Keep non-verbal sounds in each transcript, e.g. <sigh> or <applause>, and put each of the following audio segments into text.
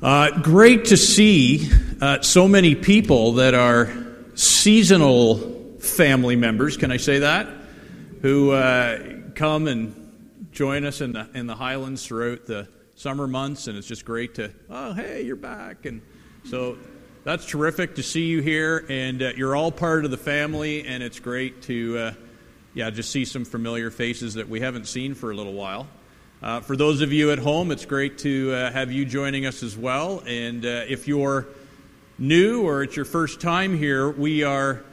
Uh, great to see uh, so many people that are seasonal family members, can I say that? Who uh, come and join us in the, in the Highlands throughout the summer months, and it's just great to, oh, hey, you're back. And so that's terrific to see you here, and uh, you're all part of the family, and it's great to, uh, yeah, just see some familiar faces that we haven't seen for a little while. Uh, for those of you at home, it's great to uh, have you joining us as well. And uh, if you're new or it's your first time here, we are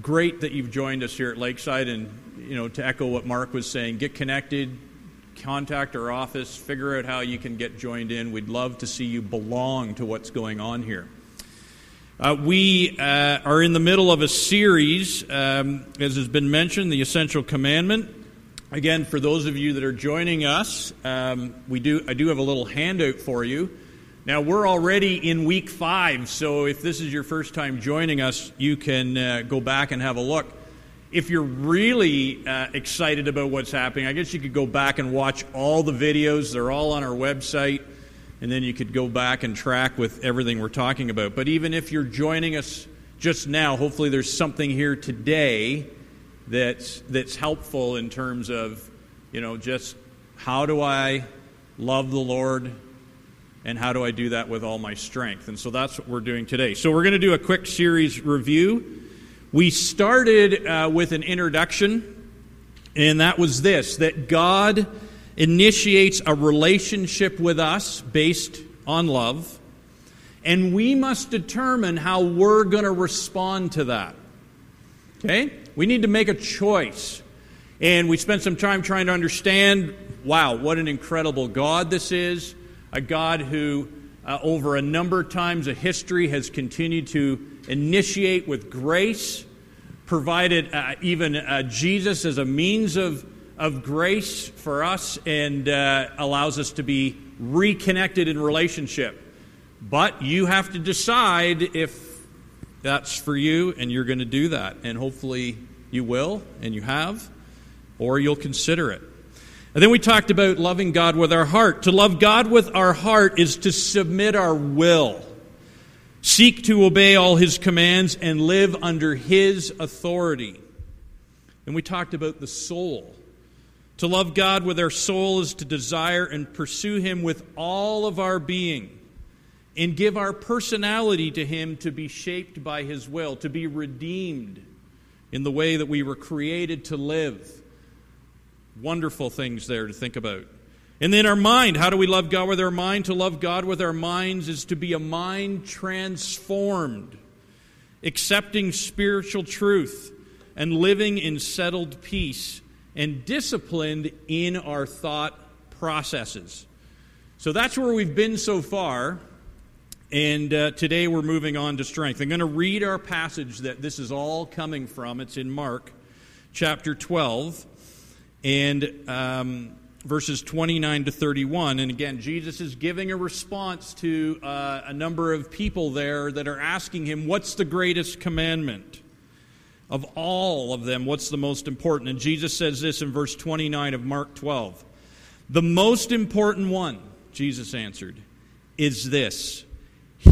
great that you've joined us here at Lakeside. And, you know, to echo what Mark was saying, get connected, contact our office, figure out how you can get joined in. We'd love to see you belong to what's going on here. Uh, we uh, are in the middle of a series, um, as has been mentioned, the Essential Commandment. Again, for those of you that are joining us, um, we do I do have a little handout for you. Now we're already in week five, so if this is your first time joining us, you can uh, go back and have a look. If you're really uh, excited about what's happening, I guess you could go back and watch all the videos. They're all on our website, and then you could go back and track with everything we're talking about. But even if you're joining us just now, hopefully there's something here today that's, that's helpful in terms of, you know, just how do I love the Lord and how do I do that with all my strength? And so that's what we're doing today. So we're going to do a quick series review. We started uh, with an introduction, and that was this that God initiates a relationship with us based on love, and we must determine how we're going to respond to that. Okay? We need to make a choice. And we spent some time trying to understand wow, what an incredible God this is. A God who, uh, over a number of times of history, has continued to initiate with grace, provided uh, even uh, Jesus as a means of, of grace for us, and uh, allows us to be reconnected in relationship. But you have to decide if that's for you, and you're going to do that. And hopefully, you will, and you have, or you'll consider it. And then we talked about loving God with our heart. To love God with our heart is to submit our will, seek to obey all His commands, and live under His authority. And we talked about the soul. To love God with our soul is to desire and pursue Him with all of our being and give our personality to Him to be shaped by His will, to be redeemed in the way that we were created to live. Wonderful things there to think about. And then our mind. How do we love God with our mind? To love God with our minds is to be a mind transformed, accepting spiritual truth, and living in settled peace, and disciplined in our thought processes. So that's where we've been so far. And uh, today we're moving on to strength. I'm going to read our passage that this is all coming from. It's in Mark chapter 12 and um, verses 29 to 31. And again, Jesus is giving a response to uh, a number of people there that are asking him, What's the greatest commandment? Of all of them, what's the most important? And Jesus says this in verse 29 of Mark 12. The most important one, Jesus answered, is this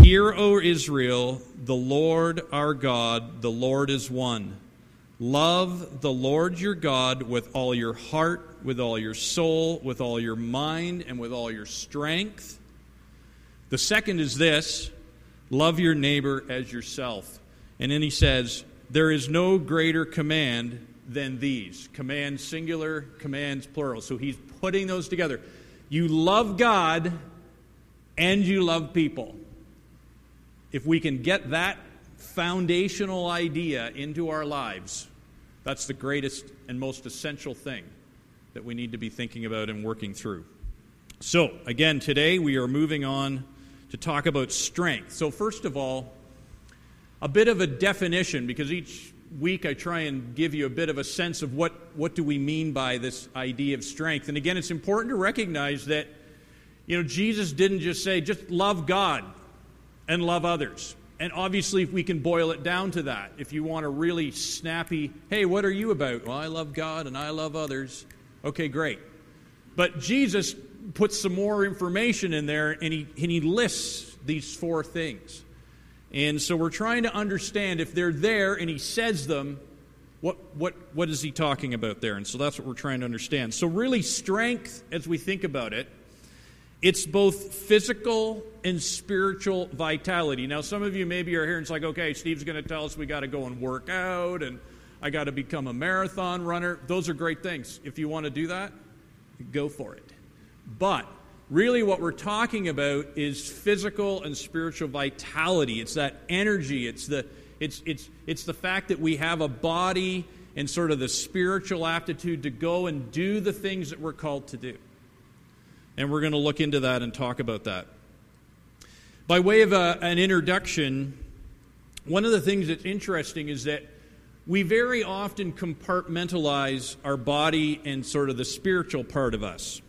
Hear, O Israel, the Lord our God, the Lord is one. Love the Lord your God with all your heart, with all your soul, with all your mind, and with all your strength. The second is this love your neighbor as yourself. And then he says, There is no greater command than these commands singular, commands plural. So he's putting those together. You love God and you love people if we can get that foundational idea into our lives, that's the greatest and most essential thing that we need to be thinking about and working through. So, again, today we are moving on to talk about strength. So, first of all, a bit of a definition because each week I try and give you a bit of a sense of what, what do we mean by this idea of strength. And again, it's important to recognize that you know Jesus didn't just say just love God and love others. And obviously, if we can boil it down to that, if you want a really snappy, hey, what are you about? Well, I love God and I love others. Okay, great. But Jesus puts some more information in there and he, and he lists these four things. And so we're trying to understand if they're there and he says them, what, what, what is he talking about there? And so that's what we're trying to understand. So, really, strength, as we think about it, it's both physical and spiritual vitality. Now, some of you maybe are here and it's like, okay, Steve's going to tell us we got to go and work out and I got to become a marathon runner. Those are great things. If you want to do that, go for it. But really, what we're talking about is physical and spiritual vitality. It's that energy. It's the it's it's it's the fact that we have a body and sort of the spiritual aptitude to go and do the things that we're called to do. And we're going to look into that and talk about that. By way of a, an introduction, one of the things that's interesting is that we very often compartmentalize our body and sort of the spiritual part of us.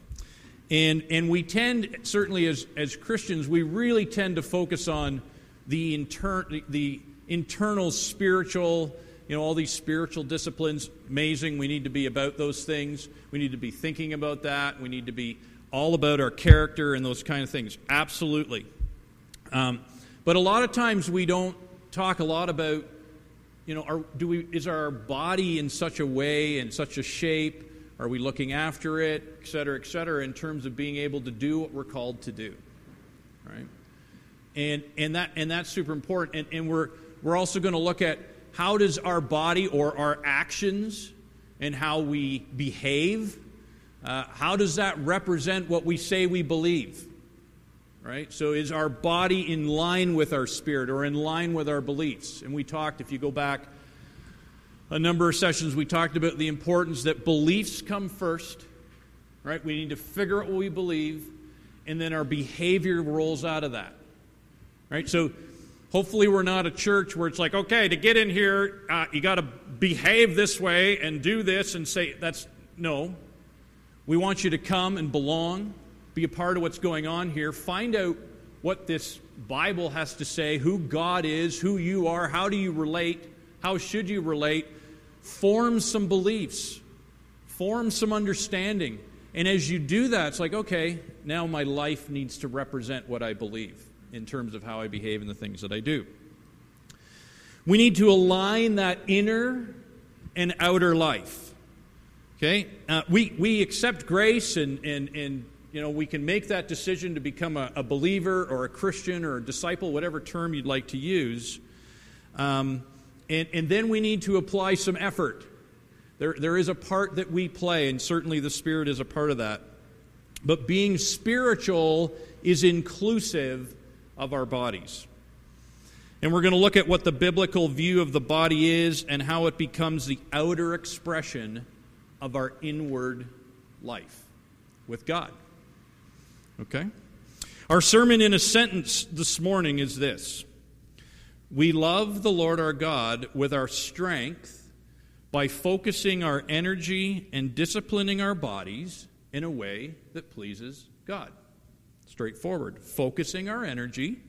And, and we tend, certainly as, as Christians, we really tend to focus on the, inter, the internal spiritual, you know, all these spiritual disciplines. Amazing. We need to be about those things. We need to be thinking about that. We need to be all about our character and those kind of things. Absolutely. Um, but a lot of times we don't talk a lot about you know, are, do we, is our body in such a way, in such a shape? Are we looking after it, et cetera, et cetera, in terms of being able to do what we're called to do? Right? And, and, that, and that's super important. And, and we're, we're also going to look at how does our body or our actions and how we behave, uh, how does that represent what we say we believe? right? So is our body in line with our spirit or in line with our beliefs? And we talked, if you go back a number of sessions, we talked about the importance that beliefs come first, right? We need to figure out what we believe, and then our behavior rolls out of that, right? So hopefully we're not a church where it's like, okay, to get in here, uh, you got to behave this way and do this and say, that's no. We want you to come and belong be a part of what's going on here. Find out what this Bible has to say, who God is, who you are, how do you relate, how should you relate. Form some beliefs, form some understanding. And as you do that, it's like, okay, now my life needs to represent what I believe in terms of how I behave and the things that I do. We need to align that inner and outer life. Okay? Uh, we, we accept grace and, and, and you know, we can make that decision to become a, a believer or a Christian or a disciple, whatever term you'd like to use. Um, and, and then we need to apply some effort. There, there is a part that we play, and certainly the Spirit is a part of that. But being spiritual is inclusive of our bodies. And we're going to look at what the biblical view of the body is and how it becomes the outer expression of our inward life with God. Okay? Our sermon in a sentence this morning is this We love the Lord our God with our strength by focusing our energy and disciplining our bodies in a way that pleases God. Straightforward. Focusing our energy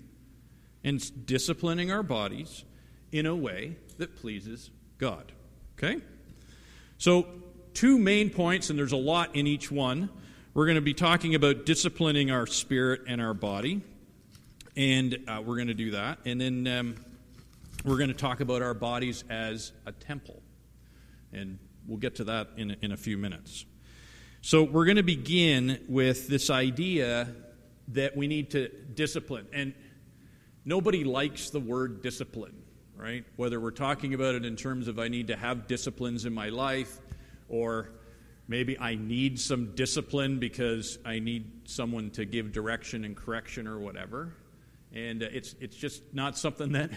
and disciplining our bodies in a way that pleases God. Okay? So, two main points, and there's a lot in each one. We're going to be talking about disciplining our spirit and our body, and uh, we're going to do that. And then um, we're going to talk about our bodies as a temple, and we'll get to that in, in a few minutes. So, we're going to begin with this idea that we need to discipline. And nobody likes the word discipline, right? Whether we're talking about it in terms of I need to have disciplines in my life or Maybe I need some discipline because I need someone to give direction and correction or whatever. And uh, it's, it's just not something that,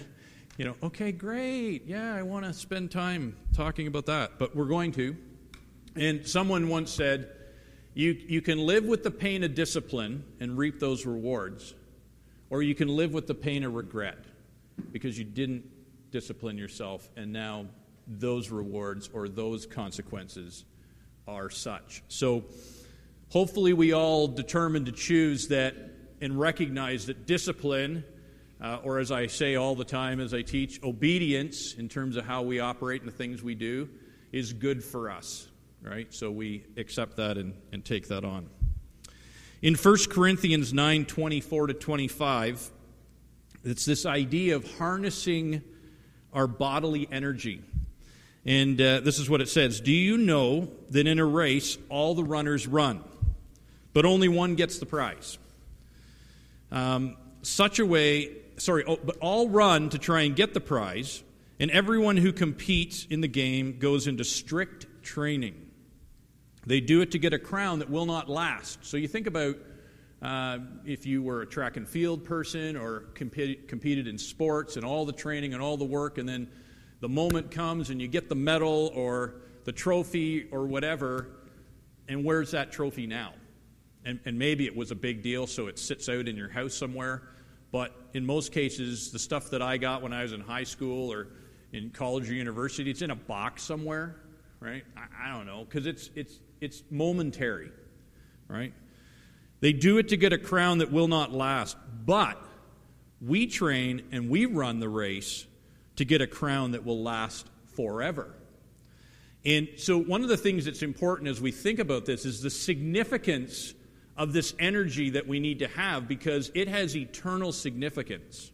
you know, okay, great. Yeah, I want to spend time talking about that. But we're going to. And someone once said, you, you can live with the pain of discipline and reap those rewards, or you can live with the pain of regret because you didn't discipline yourself and now those rewards or those consequences are such. So hopefully, we all determine to choose that and recognize that discipline, uh, or as I say all the time as I teach, obedience in terms of how we operate and the things we do, is good for us, right? So we accept that and, and take that on. In 1 Corinthians 9 24 to 25, it's this idea of harnessing our bodily energy. And uh, this is what it says Do you know that in a race all the runners run, but only one gets the prize? Um, such a way, sorry, oh, but all run to try and get the prize, and everyone who competes in the game goes into strict training. They do it to get a crown that will not last. So you think about uh, if you were a track and field person or compete, competed in sports and all the training and all the work, and then the moment comes and you get the medal or the trophy or whatever, and where's that trophy now? And, and maybe it was a big deal, so it sits out in your house somewhere. But in most cases, the stuff that I got when I was in high school or in college or university, it's in a box somewhere, right? I, I don't know, because it's, it's, it's momentary, right? They do it to get a crown that will not last. But we train and we run the race to get a crown that will last forever. And so, one of the things that's important as we think about this is the significance of this energy that we need to have because it has eternal significance.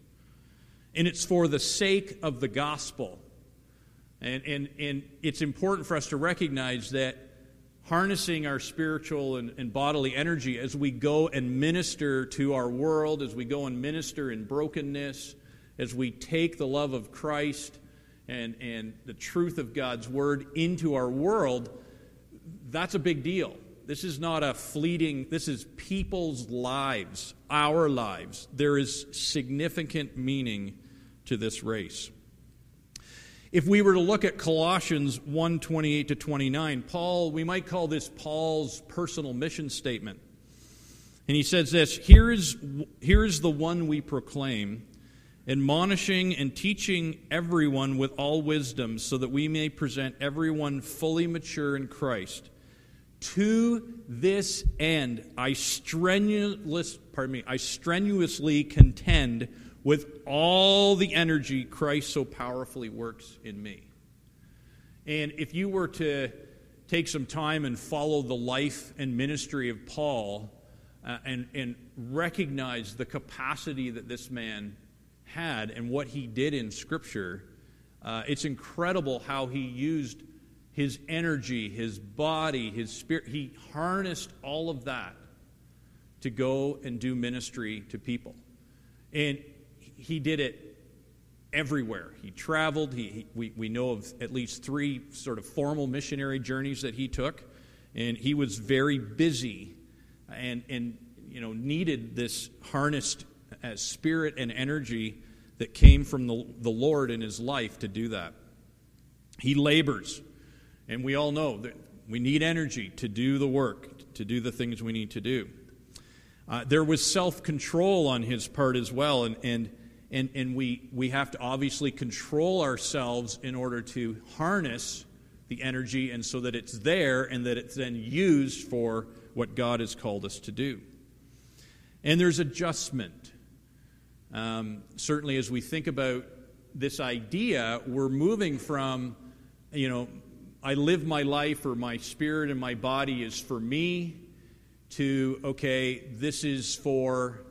And it's for the sake of the gospel. And, and, and it's important for us to recognize that harnessing our spiritual and, and, bodily energy as we go and minister to our world, as we go and minister in brokenness, as we take the love of Christ and, and the truth of God's word into our world, that's a big deal. This is not a fleeting, this is people's lives, our lives. There is significant meaning to this race. If we were to look at Colossians 1 28 to 29, Paul, we might call this Paul's personal mission statement. And he says this here is, here is the one we proclaim admonishing and teaching everyone with all wisdom, so that we may present everyone fully mature in Christ. To this end, I strenuous, pardon me, I strenuously contend with all the energy Christ so powerfully works in me. And if you were to take some time and follow the life and ministry of Paul uh, and, and recognize the capacity that this man had and what he did in Scripture, uh, it's incredible how he used his energy, his body, his spirit. He harnessed all of that to go and do ministry to people. And he did it everywhere. He traveled. He, he, we, we know of at least three sort of formal missionary journeys that he took. And he was very busy and, and you know, needed this harnessed uh, spirit and energy that came from the, the Lord in his life to do that. He labors, and we all know that we need energy to do the work, to do the things we need to do. Uh, there was self control on his part as well, and, and, and, and we, we have to obviously control ourselves in order to harness the energy and so that it's there and that it's then used for what God has called us to do. And there's adjustment. Um, certainly, as we think about this idea, we're moving from, you know, I live my life or my spirit and my body is for me to, okay, this is for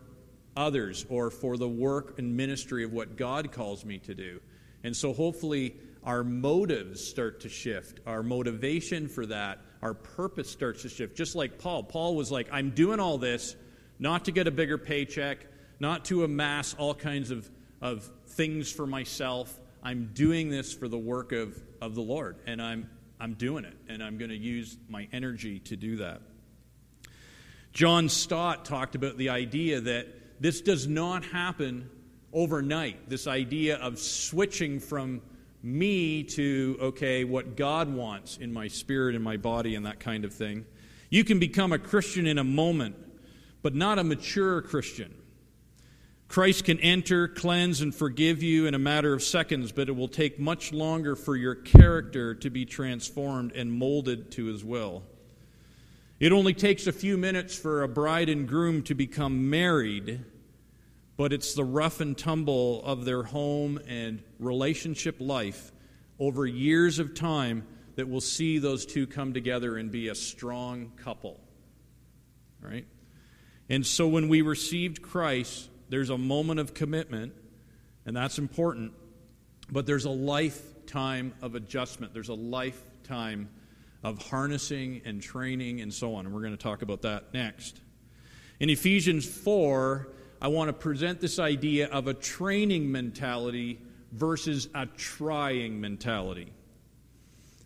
others or for the work and ministry of what God calls me to do. And so hopefully our motives start to shift, our motivation for that, our purpose starts to shift. Just like Paul. Paul was like, I'm doing all this not to get a bigger paycheck, not to amass all kinds of, of things for myself. I'm doing this for the work of, of the Lord, and I'm, I'm doing it, and I'm going to use my energy to do that. John Stott talked about the idea that this does not happen overnight, this idea of switching from me to, okay, what God wants in my spirit and my body and that kind of thing. You can become a Christian in a moment, but not a mature Christian. Christ can enter, cleanse, and forgive you in a matter of seconds, but it will take much longer for your character to be transformed and molded to his will. It only takes a few minutes for a bride and groom to become married, but it's the rough and tumble of their home and relationship life over years of time that will see those two come together and be a strong couple. Right? And so when we received Christ, there's a moment of commitment, and that's important, but there's a lifetime of adjustment. There's a lifetime of harnessing and training and so on. And we're going to talk about that next. In Ephesians 4, I want to present this idea of a training mentality versus a trying mentality.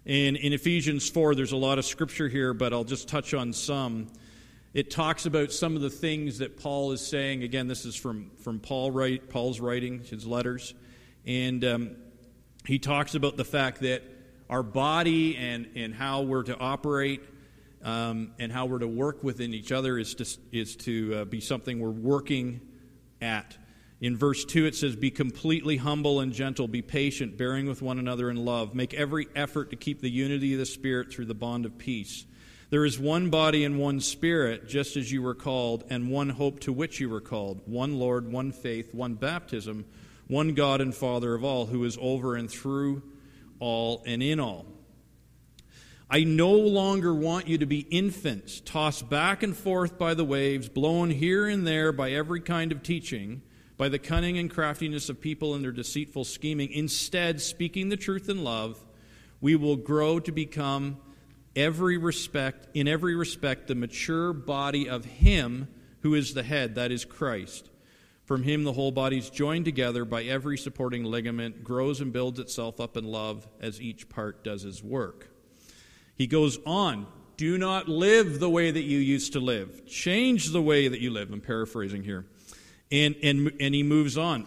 And in Ephesians 4, there's a lot of scripture here, but I'll just touch on some. It talks about some of the things that Paul is saying. Again, this is from, from Paul write, Paul's writing, his letters. And um, he talks about the fact that our body and, and how we're to operate um, and how we're to work within each other is to, is to uh, be something we're working at. In verse 2, it says, Be completely humble and gentle, be patient, bearing with one another in love. Make every effort to keep the unity of the Spirit through the bond of peace. There is one body and one Spirit, just as you were called, and one hope to which you were called one Lord, one faith, one baptism, one God and Father of all, who is over and through all and in all. I no longer want you to be infants, tossed back and forth by the waves, blown here and there by every kind of teaching by the cunning and craftiness of people and their deceitful scheming. Instead, speaking the truth in love, we will grow to become every respect in every respect the mature body of him who is the head that is Christ. From him the whole body is joined together by every supporting ligament grows and builds itself up in love as each part does his work. He goes on do not live the way that you used to live. Change the way that you live i'm paraphrasing here. And, and, and he moves on.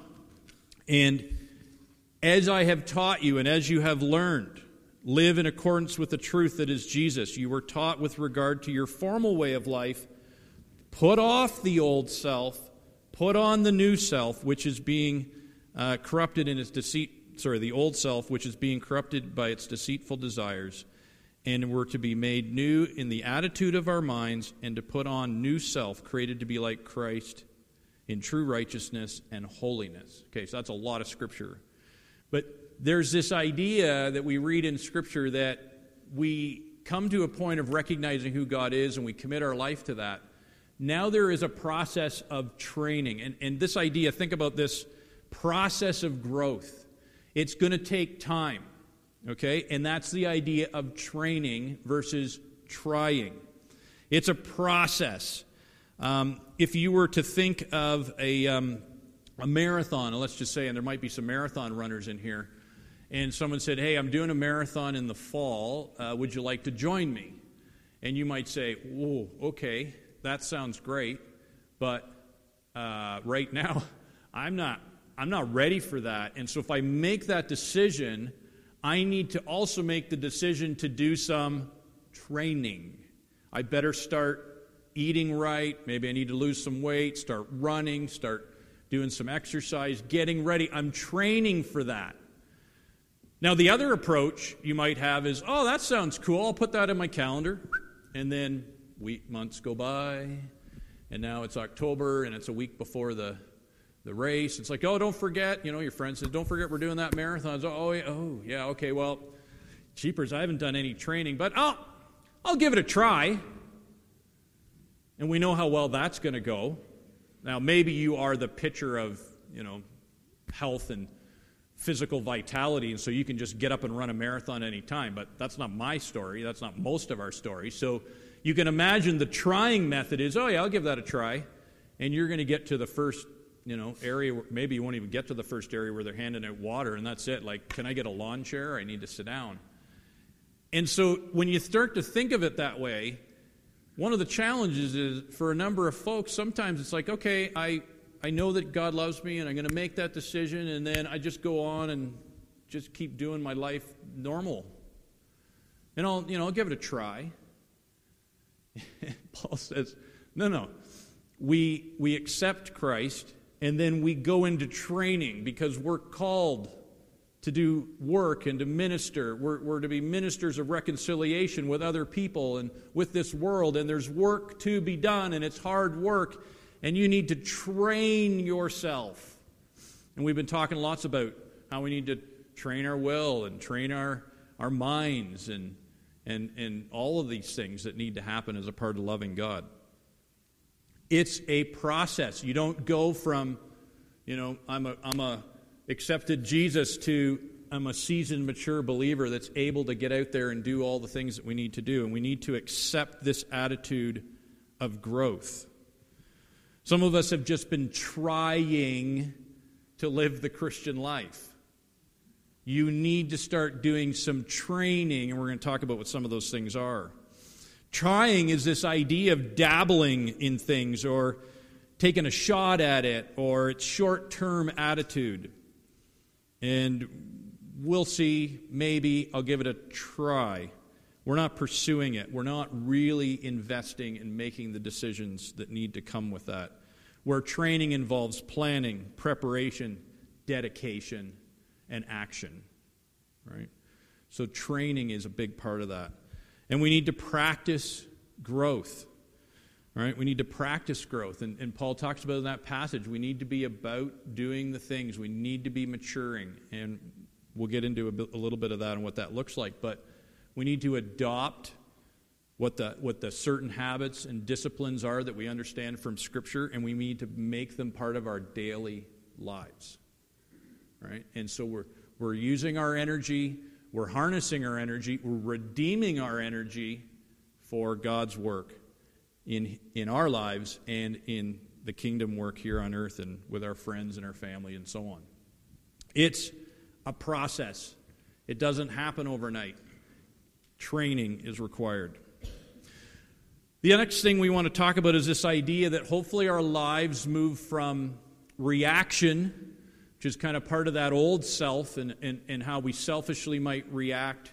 And as I have taught you and as you have learned, live in accordance with the truth that is Jesus. You were taught with regard to your formal way of life. Put off the old self, put on the new self, which is being uh, corrupted in its deceit. Sorry, the old self, which is being corrupted by its deceitful desires. And we're to be made new in the attitude of our minds and to put on new self, created to be like Christ in true righteousness and holiness. Okay, so that's a lot of scripture. But there's this idea that we read in scripture that we come to a point of recognizing who God is and we commit our life to that. Now there is a process of training. And, and this idea, think about this process of growth. It's going to take time. Okay? And that's the idea of training versus trying. It's a process. Um, if you were to think of a, um, a marathon, let's just say, and there might be some marathon runners in here, and someone said, Hey, I'm doing a marathon in the fall. Uh, would you like to join me? And you might say, Whoa, okay, that sounds great, but uh, right <laughs> now, I'm not, I'm not ready for that. And so if I make that decision, I need to also make the decision to do some training. I better start eating right. Maybe I need to lose some weight, start running, start doing some exercise, getting ready. I'm training for that. Now, the other approach you might have is, oh, that sounds cool. I'll put that in my calendar. And then week, months go by, and now it's October, and it's a week before the, the race. It's like, oh, don't forget, you know, your friend says, don't forget we're doing that marathon. Oh, yeah, oh, yeah, okay, well, cheapers, I haven't done any training, but I'll, I'll give it a try. And we know how well that's going to go. Now, maybe you are the picture of, you know, health and physical vitality, and so you can just get up and run a marathon anytime. But that's not my story. That's not most of our story. So you can imagine the trying method is, oh, yeah, I'll give that a try. And you're going to get to the first, you know, area, where, maybe you won't even get to the first area where they're handing out water, and that's it. Like, can I get a lawn chair? I need to sit down. And so when you start to think of it that way, one of the challenges is for a number of folks, sometimes it's like, okay, I, I know that God loves me and I'm going to make that decision, and then I just go on and just keep doing my life normal. And I'll, you know, I'll give it a try. <laughs> Paul says, no, no. We, we accept Christ and then we go into training because we're called to do work and to minister. We're, we're, to be ministers of reconciliation with other people and with this world. And there's work to be done, and it's hard work, and you need to train yourself. And we've been talking lots about how we need to train our will and train our, our minds and, and, and all of these things that need to happen as a part of loving God. It's a process. You don't go from, you know, I'm a, I'm a accepted Jesus to I'm a seasoned, mature believer that's able to get out there and do all the things that we need to do. And we need to accept this attitude of growth. Some of us have just been trying to live the Christian life. You need to start doing some training, and we're going to talk about what some of those things are. Trying is this idea of dabbling in things or taking a shot at it or it's short term attitude. And we'll see, maybe I'll give it a try. We're not pursuing it. We're not really investing in making the decisions that need to come with that. Where training involves planning, preparation, dedication, and action. Right? So, training is a big part of that. And we need to practice growth. Right? We need to practice growth. And, and Paul talks about in that passage, we need to be about doing the things. We need to be maturing. And we'll get into a, bit, a little bit of that and what that looks like. But we need to adopt what the, what the certain habits and disciplines are that we understand from Scripture, and we need to make them part of our daily lives. Right? And so we're, we're using our energy, we're harnessing our energy, we're redeeming our energy for God's work in, in our lives and in the kingdom work here on earth and with our friends and our family and so on. It's a process, it doesn't happen overnight. Training is required. The next thing we want to talk about is this idea that hopefully our lives move from reaction, which is kind of part of that old self and, and, and how we selfishly might react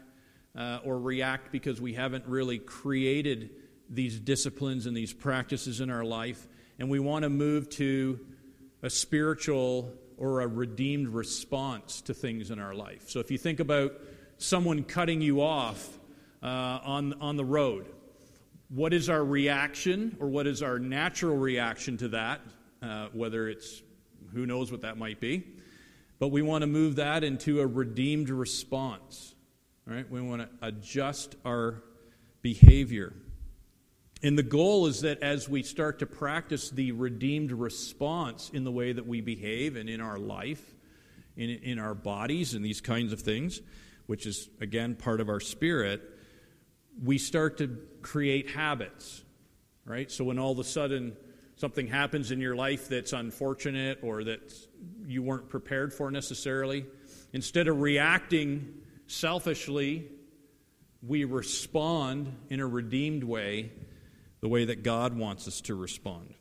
uh, or react because we haven't really created these disciplines and these practices in our life. And we want to move to a spiritual or a redeemed response to things in our life. So if you think about someone cutting you off uh, on, on the road, what is our reaction or what is our natural reaction to that? Uh, whether it's, who knows what that might be. But we want to move that into a redeemed response. Right? We want to adjust our behavior. And the goal is that as we start to practice the redeemed response in the way that we behave and in our life, in, in our bodies, and these kinds of things, which is, again, part of our spirit, we start to create habits, right? So when all of a sudden something happens in your life that's unfortunate or that you weren't prepared for necessarily, instead of reacting selfishly, we respond in a redeemed way, the way that God wants us to respond.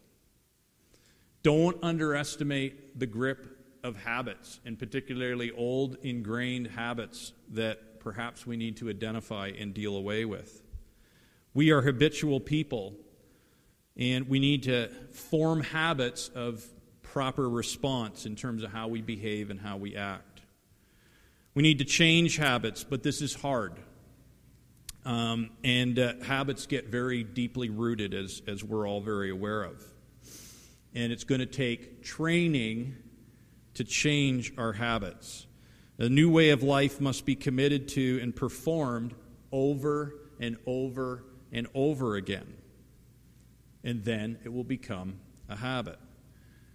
Don't underestimate the grip of habits, and particularly old ingrained habits that perhaps we need to identify and deal away with. We are habitual people, and we need to form habits of proper response in terms of how we behave and how we act. We need to change habits, but this is hard. Um, and uh, habits get very deeply rooted, as, as we're all very aware of. And it's going to take training to change our habits. A new way of life must be committed to and performed over and over and over again. And then it will become a habit.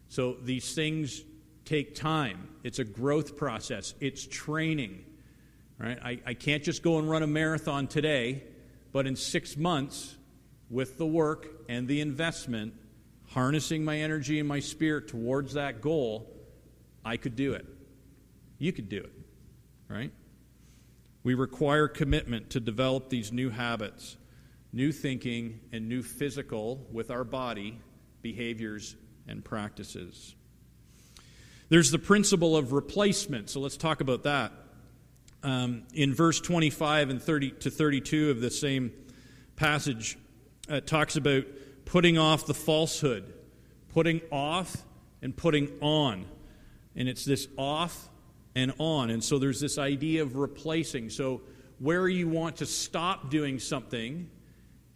So these things take time. It's a growth process, it's training. Right? I, I can't just go and run a marathon today, but in six months, with the work and the investment, harnessing my energy and my spirit towards that goal, I could do it. You could do it, right? We require commitment to develop these new habits, new thinking, and new physical, with our body, behaviors and practices. There's the principle of replacement, so let's talk about that. Um, in verse 25 and 30 to 32 of the same passage, it talks about putting off the falsehood, putting off and putting on. And it's this off and on. And so there's this idea of replacing. So, where you want to stop doing something,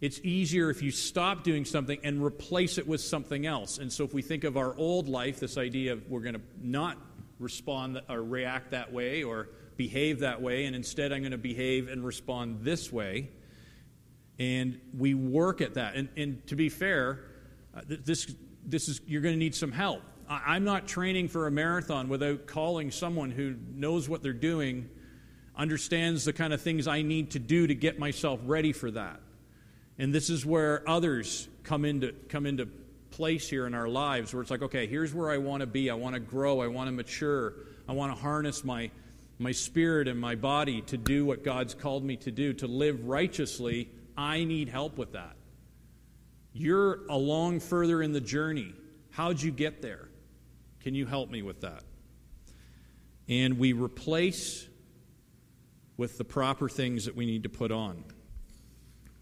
it's easier if you stop doing something and replace it with something else. And so, if we think of our old life, this idea of we're going to not respond or react that way or behave that way, and instead I'm going to behave and respond this way. And we work at that. And, and to be fair, Uh, this, this is, you're going to need some help. I'm not training for a marathon without calling someone who knows what they're doing, understands the kind of things I need to do to get myself ready for that. And this is where others come into, come into place here in our lives where it's like, okay, here's where I want to be. I want to grow. I want to mature. I want to harness my, my spirit and my body to do what God's called me to do, to live righteously. I need help with that. You're along further in the journey. How'd you get there? Can you help me with that? And we replace with the proper things that we need to put on.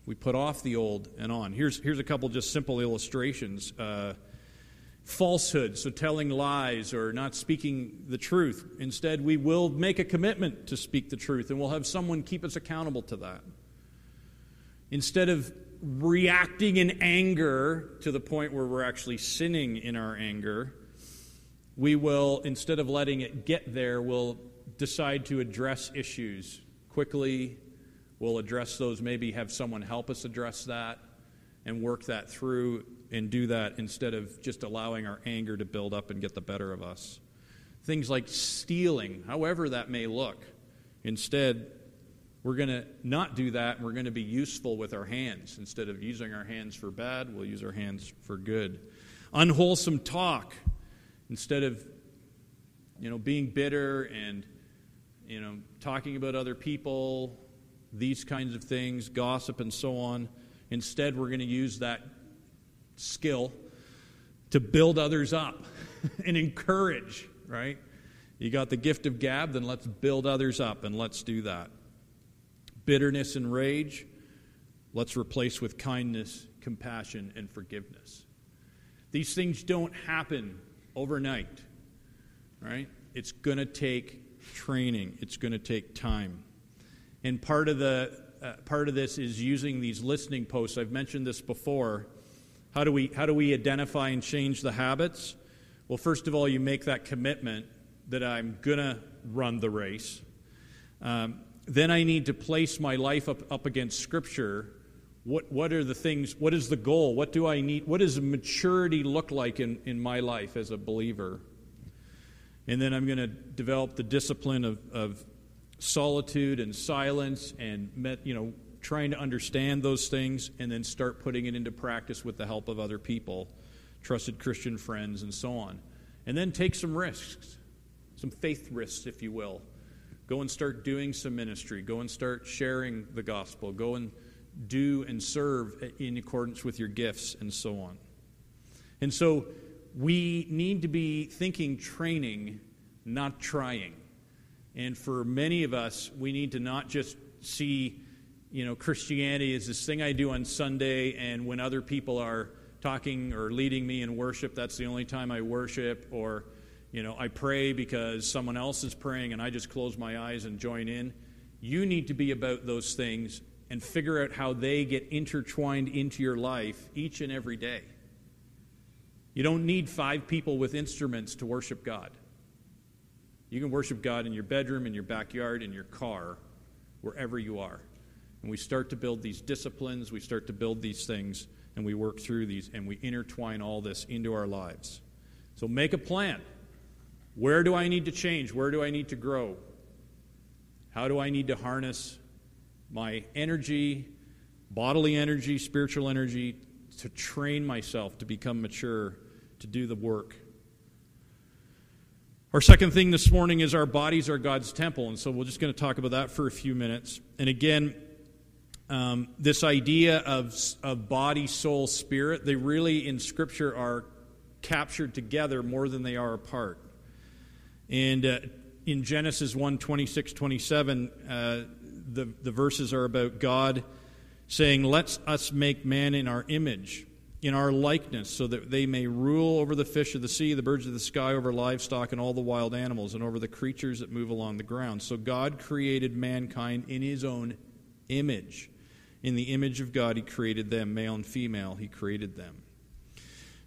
We put off the old and on. Here's, here's a couple just simple illustrations. Uh, falsehood, so telling lies or not speaking the truth. Instead, we will make a commitment to speak the truth, and we'll have someone keep us accountable to that. Instead of reacting in anger to the point where we're actually sinning in our anger, we will, instead of letting it get there, we'll decide to address issues quickly We'll address those, maybe have someone help us address that and work that through and do that instead of just allowing our anger to build up and get the better of us. Things like stealing, however that may look. Instead, we're going to not do that. We're going to be useful with our hands. Instead of using our hands for bad, we'll use our hands for good. Unwholesome talk. Instead of you know being bitter and you know talking about other people these kinds of things, gossip, and so on. Instead, we're going to use that skill to build others up <laughs> and encourage, right? You got the gift of gab, then let's build others up and let's do that. Bitterness and rage, let's replace with kindness, compassion, and forgiveness. These things don't happen overnight, right? It's going to take training, it's going to take time. And part of, the, uh, part of this is using these listening posts. I've mentioned this before. How do, we, how do we identify and change the habits? Well, first of all, you make that commitment that I'm going to run the race. Um, then I need to place my life up, up against Scripture. What, what are the things, what is the goal? What do I need? What does maturity look like in, in my life as a believer? And then I'm going to develop the discipline of, of solitude and silence and met, you know trying to understand those things and then start putting it into practice with the help of other people trusted christian friends and so on and then take some risks some faith risks if you will go and start doing some ministry go and start sharing the gospel go and do and serve in accordance with your gifts and so on. And so we need to be thinking training not trying. And for many of us, we need to not just see, you know, Christianity as this thing I do on Sunday, and when other people are talking or leading me in worship, that's the only time I worship, or, you know, I pray because someone else is praying and I just close my eyes and join in. You need to be about those things and figure out how they get intertwined into your life each and every day. You don't need five people with instruments to worship God. You can worship God in your bedroom, in your backyard, in your car, wherever you are. And we start to build these disciplines, we start to build these things, and we work through these, and we intertwine all this into our lives. So make a plan. Where do I need to change? Where do I need to grow? How do I need to harness my energy, bodily energy, spiritual energy, to train myself to become mature, to do the work our second thing this morning is our bodies are God's temple, and so we're just going to talk about that for a few minutes. And again, um, this idea of, of body, soul, spirit, they really in Scripture are captured together more than they are apart. And uh, in Genesis 1 26, 27, uh, the, the verses are about God saying, Let us make man in our image in our likeness, so that they may rule over the fish of the sea, the birds of the sky, over livestock, and all the wild animals, and over the creatures that move along the ground. So God created mankind in his own image. In the image of God, he created them, male and female, he created them.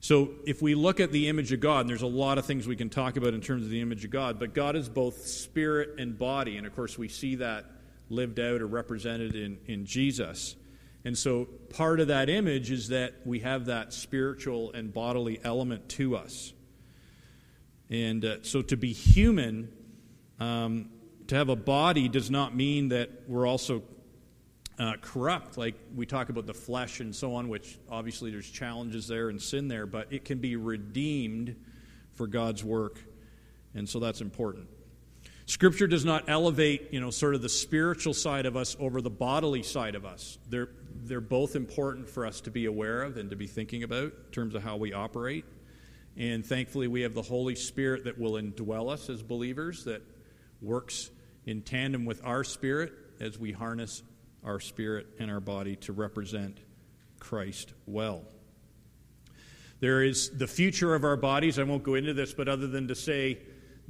So if we look at the image of God, and there's a lot of things we can talk about in terms of the image of God, but God is both spirit and body, and of course we see that lived out or represented in, in Jesus. And so part of that image is that we have that spiritual and bodily element to us. And uh, so to be human, um, to have a body does not mean that we're also uh, corrupt. Like we talk about the flesh and so on, which obviously there's challenges there and sin there, but it can be redeemed for God's work. And so that's important. Scripture does not elevate, you know, sort of the spiritual side of us over the bodily side of us. They're, they're both important for us to be aware of and to be thinking about in terms of how we operate. And thankfully, we have the Holy Spirit that will indwell us as believers, that works in tandem with our spirit as we harness our spirit and our body to represent Christ well. There is the future of our bodies. I won't go into this, but other than to say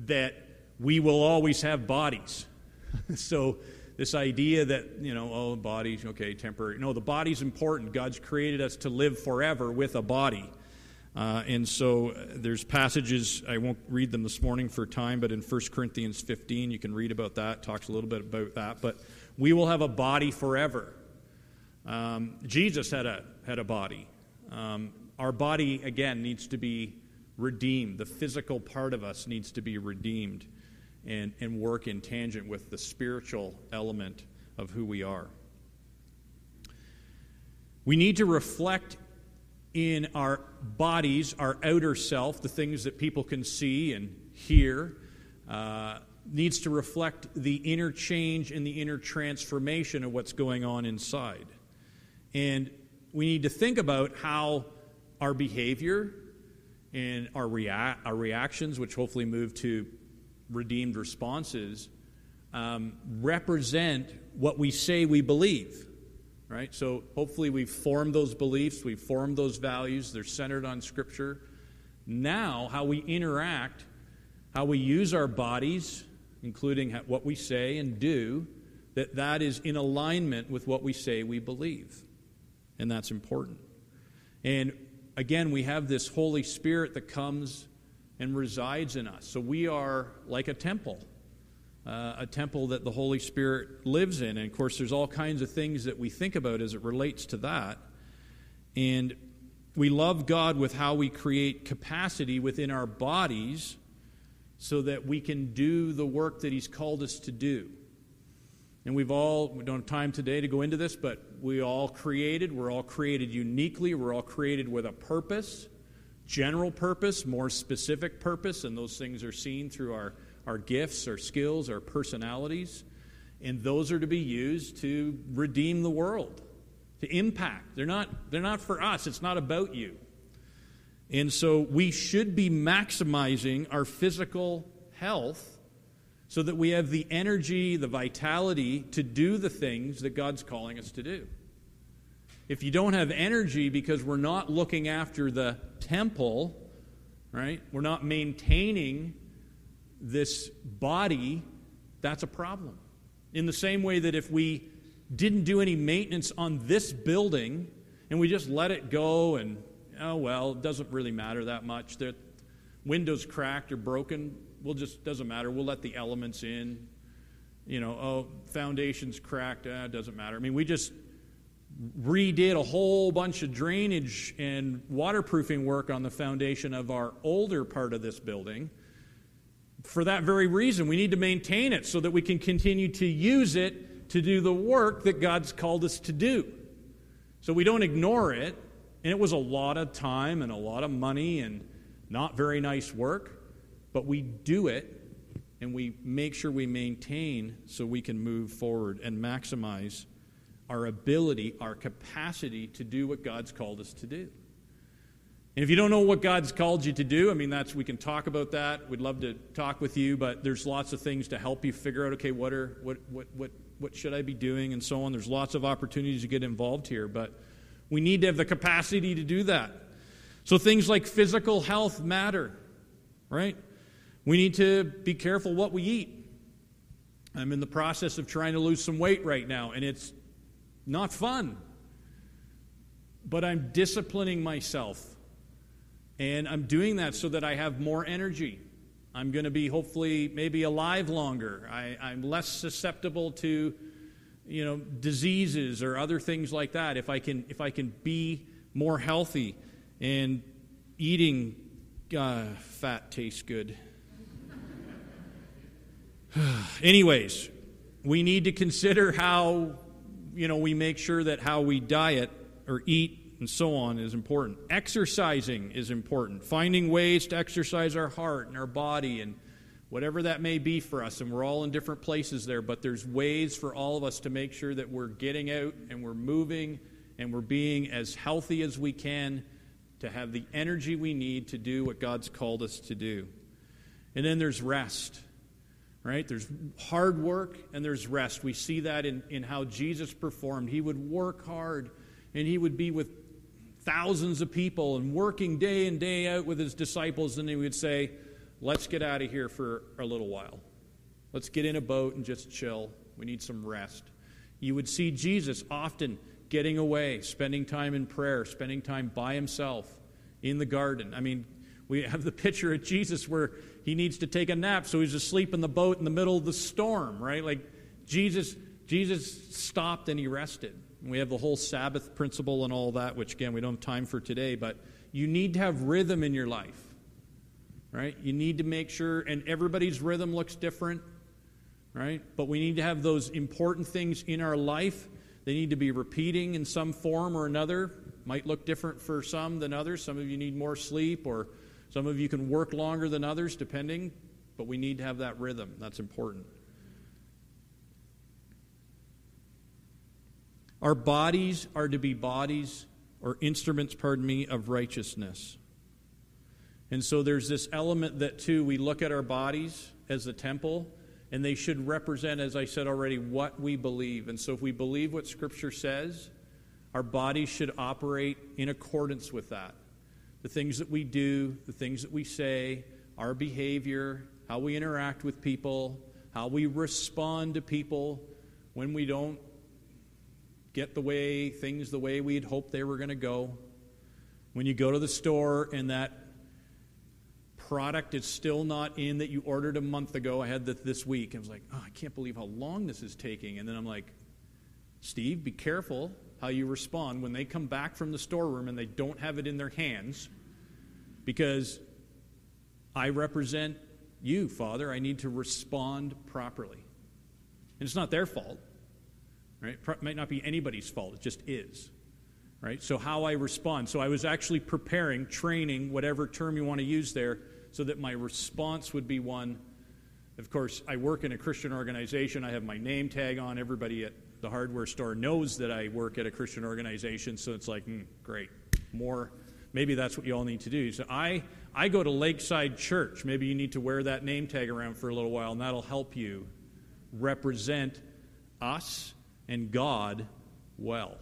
that we will always have bodies. <laughs> so, this idea that, you know, oh, bodies, okay, temporary. No, the body's important. God's created us to live forever with a body. Uh, and so uh, there's passages, I won't read them this morning for time, but in 1 Corinthians 15, you can read about that, talks a little bit about that. But we will have a body forever. Um, Jesus had a, had a body. Um, our body, again, needs to be redeemed. The physical part of us needs to be redeemed and, and work in tangent with the spiritual element of who we are. We need to reflect in our bodies, our outer self, the things that people can see and hear, uh, needs to reflect the inner change and the inner transformation of what's going on inside. And we need to think about how our behavior and our, rea- our reactions, which hopefully move to redeemed responses, um, represent what we say we believe. Right? So hopefully we've formed those beliefs, we've formed those values, they're centered on Scripture. Now, how we interact, how we use our bodies, including what we say and do, that that is in alignment with what we say we believe. And that's important. And again, we have this Holy Spirit that comes and resides in us. So we are like a temple, uh, a temple that the Holy Spirit lives in. And of course, there's all kinds of things that we think about as it relates to that. And we love God with how we create capacity within our bodies so that we can do the work that He's called us to do. And we've all, we don't have time today to go into this, but we all created. We're all created uniquely. We're all created with a purpose, general purpose, more specific purpose, and those things are seen through our, our gifts, our skills, our personalities. And those are to be used to redeem the world, to impact. They're not, they're not for us, it's not about you. And so we should be maximizing our physical health so that we have the energy, the vitality to do the things that God's calling us to do. If you don't have energy because we're not looking after the temple, right? We're not maintaining this body, that's a problem. In the same way that if we didn't do any maintenance on this building and we just let it go and, oh, well, it doesn't really matter that much. The windows cracked or broken, we'll just doesn't matter. We'll let the elements in. You know, oh, foundation's cracked. Eh, doesn't matter. I mean, we just redid a whole bunch of drainage and waterproofing work on the foundation of our older part of this building. For that very reason, we need to maintain it so that we can continue to use it to do the work that God's called us to do. So we don't ignore it. And it was a lot of time and a lot of money and not very nice work but we do it and we make sure we maintain so we can move forward and maximize our ability, our capacity to do what God's called us to do. And if you don't know what God's called you to do, I mean, that's we can talk about that. We'd love to talk with you, but there's lots of things to help you figure out. Okay, what are what what what what should I be doing, and so on. There's lots of opportunities to get involved here, but we need to have the capacity to do that. So things like physical health matter, right? We need to be careful what we eat. I'm in the process of trying to lose some weight right now, and it's not fun. But I'm disciplining myself. And I'm doing that so that I have more energy. I'm going to be hopefully maybe alive longer. I, am less susceptible to you know, diseases or other things like that, if I can, if I can be more healthy and eating uh, fat tastes good. <sighs> Anyways, we need to consider how, you know, we make sure that how we diet or eat and so on is important. Exercising is important. Finding ways to exercise our heart and our body and whatever that may be for us. And we're all in different places there, but there's ways for all of us to make sure that we're getting out and we're moving and we're being as healthy as we can to have the energy we need to do what God's called us to do. And then there's rest, right? There's hard work and there's rest. We see that in, in how Jesus performed. He would work hard and he would be with thousands of people and working day in, day out with his disciples, and he would say, Let's get out of here for a little while. Let's get in a boat and just chill. We need some rest. You would see Jesus often getting away, spending time in prayer, spending time by himself in the garden. I mean, we have the picture of Jesus where he needs to take a nap, so he's asleep in the boat in the middle of the storm, right? Like Jesus, Jesus stopped and he rested. We have the whole Sabbath principle and all that, which again we don't have time for today, but you need to have rhythm in your life. Right? You need to make sure, and everybody's rhythm looks different, right? But we need to have those important things in our life. They need to be repeating in some form or another. Might look different for some than others. Some of you need more sleep, or some of you can work longer than others, depending. But we need to have that rhythm. That's important. Our bodies are to be bodies or instruments, pardon me, of righteousness. And so there's this element that, too, we look at our bodies as the temple, and they should represent, as I said already, what we believe. And so if we believe what Scripture says, our bodies should operate in accordance with that. The things that we do, the things that we say, our behavior, how we interact with people, how we respond to people when we don't get the way things the way we'd hoped they were going to go. When you go to the store and that product is still not in that you ordered a month ago, I had that this week. I was like, oh, I can't believe how long this is taking. And then I'm like, Steve, be careful how you respond when they come back from the storeroom and they don't have it in their hands because I represent you, Father. I need to respond properly. And it's not their fault. Right? It might not be anybody's fault, it just is. Right? So, how I respond. So, I was actually preparing, training, whatever term you want to use there, so that my response would be one. Of course, I work in a Christian organization. I have my name tag on. Everybody at the hardware store knows that I work at a Christian organization. So it's like, mm, great, more. Maybe that's what you all need to do. So I, I go to Lakeside Church. Maybe you need to wear that name tag around for a little while, and that'll help you represent us and God well.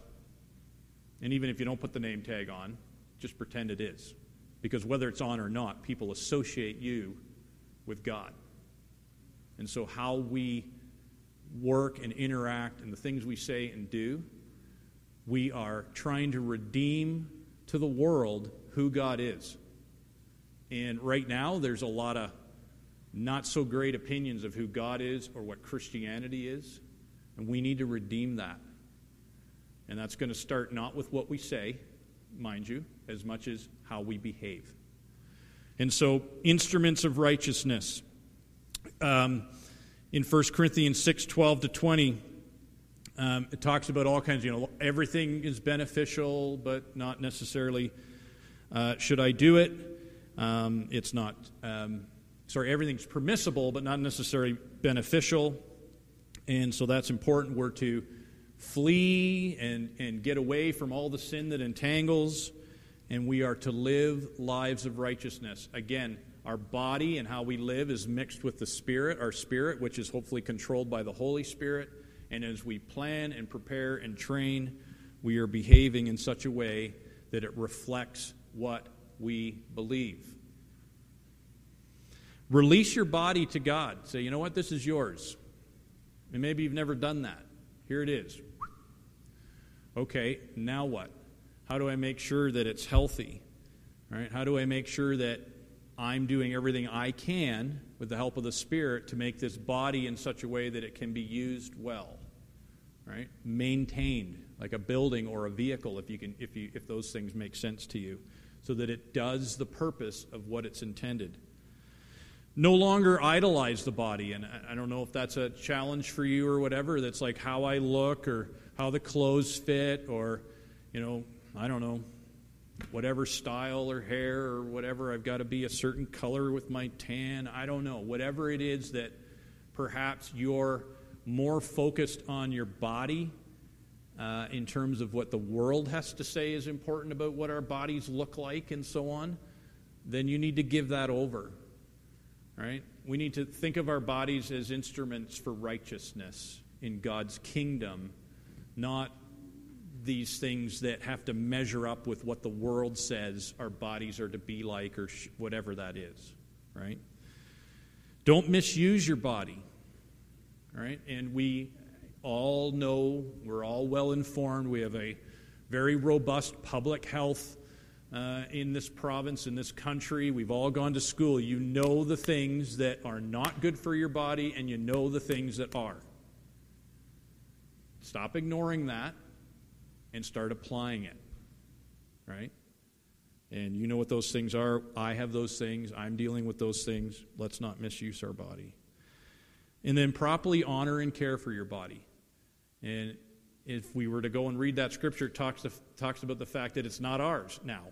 And even if you don't put the name tag on, just pretend it is. Because whether it's on or not, people associate you with God. And so, how we work and interact and the things we say and do, we are trying to redeem to the world who God is. And right now, there's a lot of not so great opinions of who God is or what Christianity is. And we need to redeem that. And that's going to start not with what we say, mind you, as much as how we behave. And so, instruments of righteousness. Um, in 1 Corinthians 6 12 to 20, um, it talks about all kinds, you know, everything is beneficial, but not necessarily uh, should I do it. Um, it's not, um, sorry, everything's permissible, but not necessarily beneficial. And so that's important. We're to flee and, and get away from all the sin that entangles, and we are to live lives of righteousness. Again, our body and how we live is mixed with the Spirit, our spirit, which is hopefully controlled by the Holy Spirit. And as we plan and prepare and train, we are behaving in such a way that it reflects what we believe. Release your body to God. Say, you know what? This is yours. And maybe you've never done that. Here it is. Okay, now what? How do I make sure that it's healthy? Right, how do I make sure that I'm doing everything I can with the help of the Spirit to make this body in such a way that it can be used well? right? Maintained like a building or a vehicle if you can if you if those things make sense to you so that it does the purpose of what it's intended. No longer idolize the body and I don't know if that's a challenge for you or whatever that's like how I look or how the clothes fit or you know, I don't know, whatever style or hair or whatever. I've got to be a certain color with my tan. I don't know. Whatever it is that perhaps you're more focused on your body uh, in terms of what the world has to say is important about what our bodies look like and so on, then you need to give that over. Right? We need to think of our bodies as instruments for righteousness in God's kingdom, not these things that have to measure up with what the world says our bodies are to be like or sh- whatever that is, right? Don't misuse your body, right? And we all know, we're all well informed, we have a very robust public health uh, in this province, in this country. We've all gone to school. You know the things that are not good for your body, and you know the things that are. Stop ignoring that and start applying it. Right? And you know what those things are. I have those things. I'm dealing with those things. Let's not misuse our body. And then properly honor and care for your body. And if we were to go and read that scripture, it talks, to, talks about the fact that it's not ours now.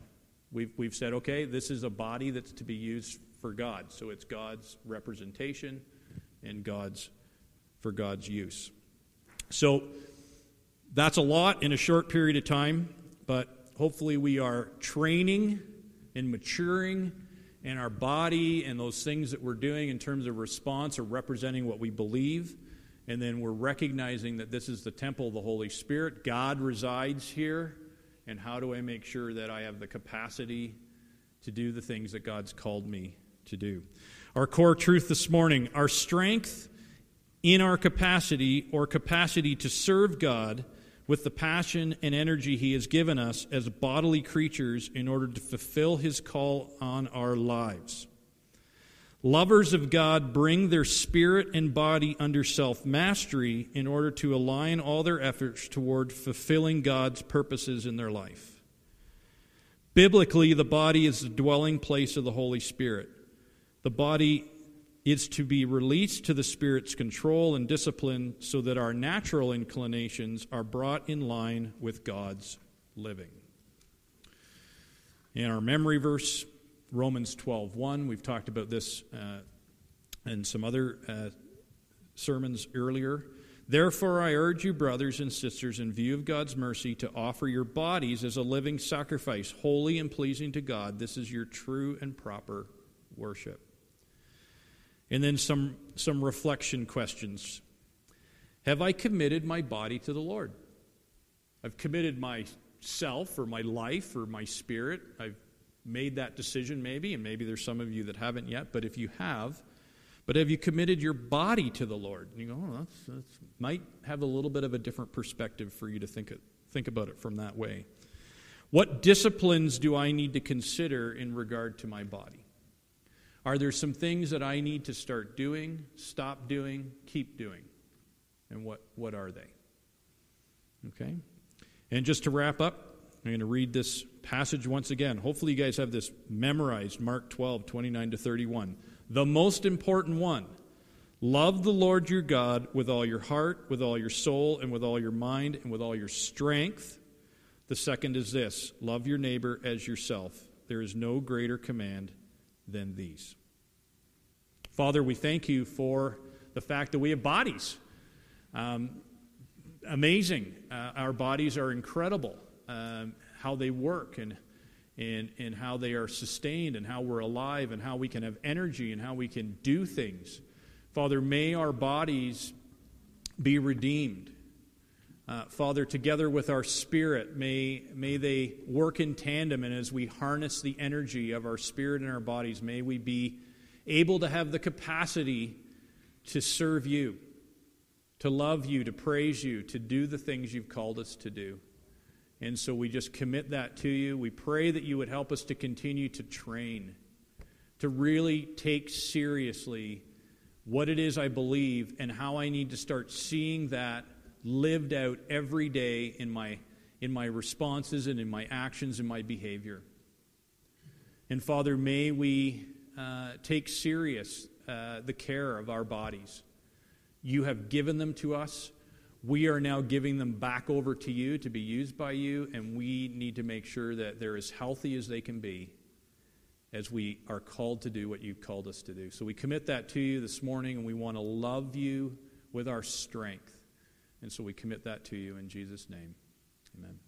We've, we've said, okay, this is a body that's to be used for God. So it's God's representation and God's for God's use. So that's a lot in a short period of time, but hopefully we are training and maturing in our body and those things that we're doing in terms of response or representing what we believe. And then we're recognizing that this is the temple of the Holy Spirit. God resides here. And how do I make sure that I have the capacity to do the things that God's called me to do? Our core truth this morning our strength in our capacity or capacity to serve God with the passion and energy He has given us as bodily creatures in order to fulfill His call on our lives. Lovers of God bring their spirit and body under self mastery in order to align all their efforts toward fulfilling God's purposes in their life. Biblically, the body is the dwelling place of the Holy Spirit. The body is to be released to the Spirit's control and discipline so that our natural inclinations are brought in line with God's living. In our memory verse, Romans 12:1, we've talked about this uh, in some other uh, sermons earlier. Therefore, I urge you, brothers and sisters, in view of God's mercy, to offer your bodies as a living sacrifice, holy and pleasing to God. This is your true and proper worship. And then some, some reflection questions. Have I committed my body to the Lord? I've committed myself or my life or my spirit. I've made that decision maybe, and maybe there's some of you that haven't yet, but if you have, but have you committed your body to the Lord? And you go, oh, that's, that's might have a little bit of a different perspective for you to think, it, think about it from that way. What disciplines do I need to consider in regard to my body? Are there some things that I need to start doing, stop doing, keep doing? And what, what are they? Okay? And just to wrap up, I'm going to read this passage once again. Hopefully, you guys have this memorized Mark 12, 29 to 31. The most important one love the Lord your God with all your heart, with all your soul, and with all your mind, and with all your strength. The second is this love your neighbor as yourself. There is no greater command than these. Father, we thank you for the fact that we have bodies. Um, amazing. Uh, our bodies are incredible, um, how they work and, and, and how they are sustained and how we're alive and how we can have energy and how we can do things. Father, may our bodies be redeemed. Uh, Father, together with our spirit, may, may they work in tandem. And as we harness the energy of our spirit and our bodies, may we be able to have the capacity to serve you, to love you, to praise you, to do the things you've called us to do. And so we just commit that to you. We pray that you would help us to continue to train, to really take seriously what it is I believe and how I need to start seeing that lived out every day in my, in my responses and in my actions and my behavior. And Father, may we uh, take serious uh, the care of our bodies. You have given them to us. We are now giving them back over to you to be used by you, and we need to make sure that they're as healthy as they can be as we are called to do what you've called us to do. So we commit that to you this morning, and we want to love you with our strength. And so we commit that to you in Jesus' name. Amen.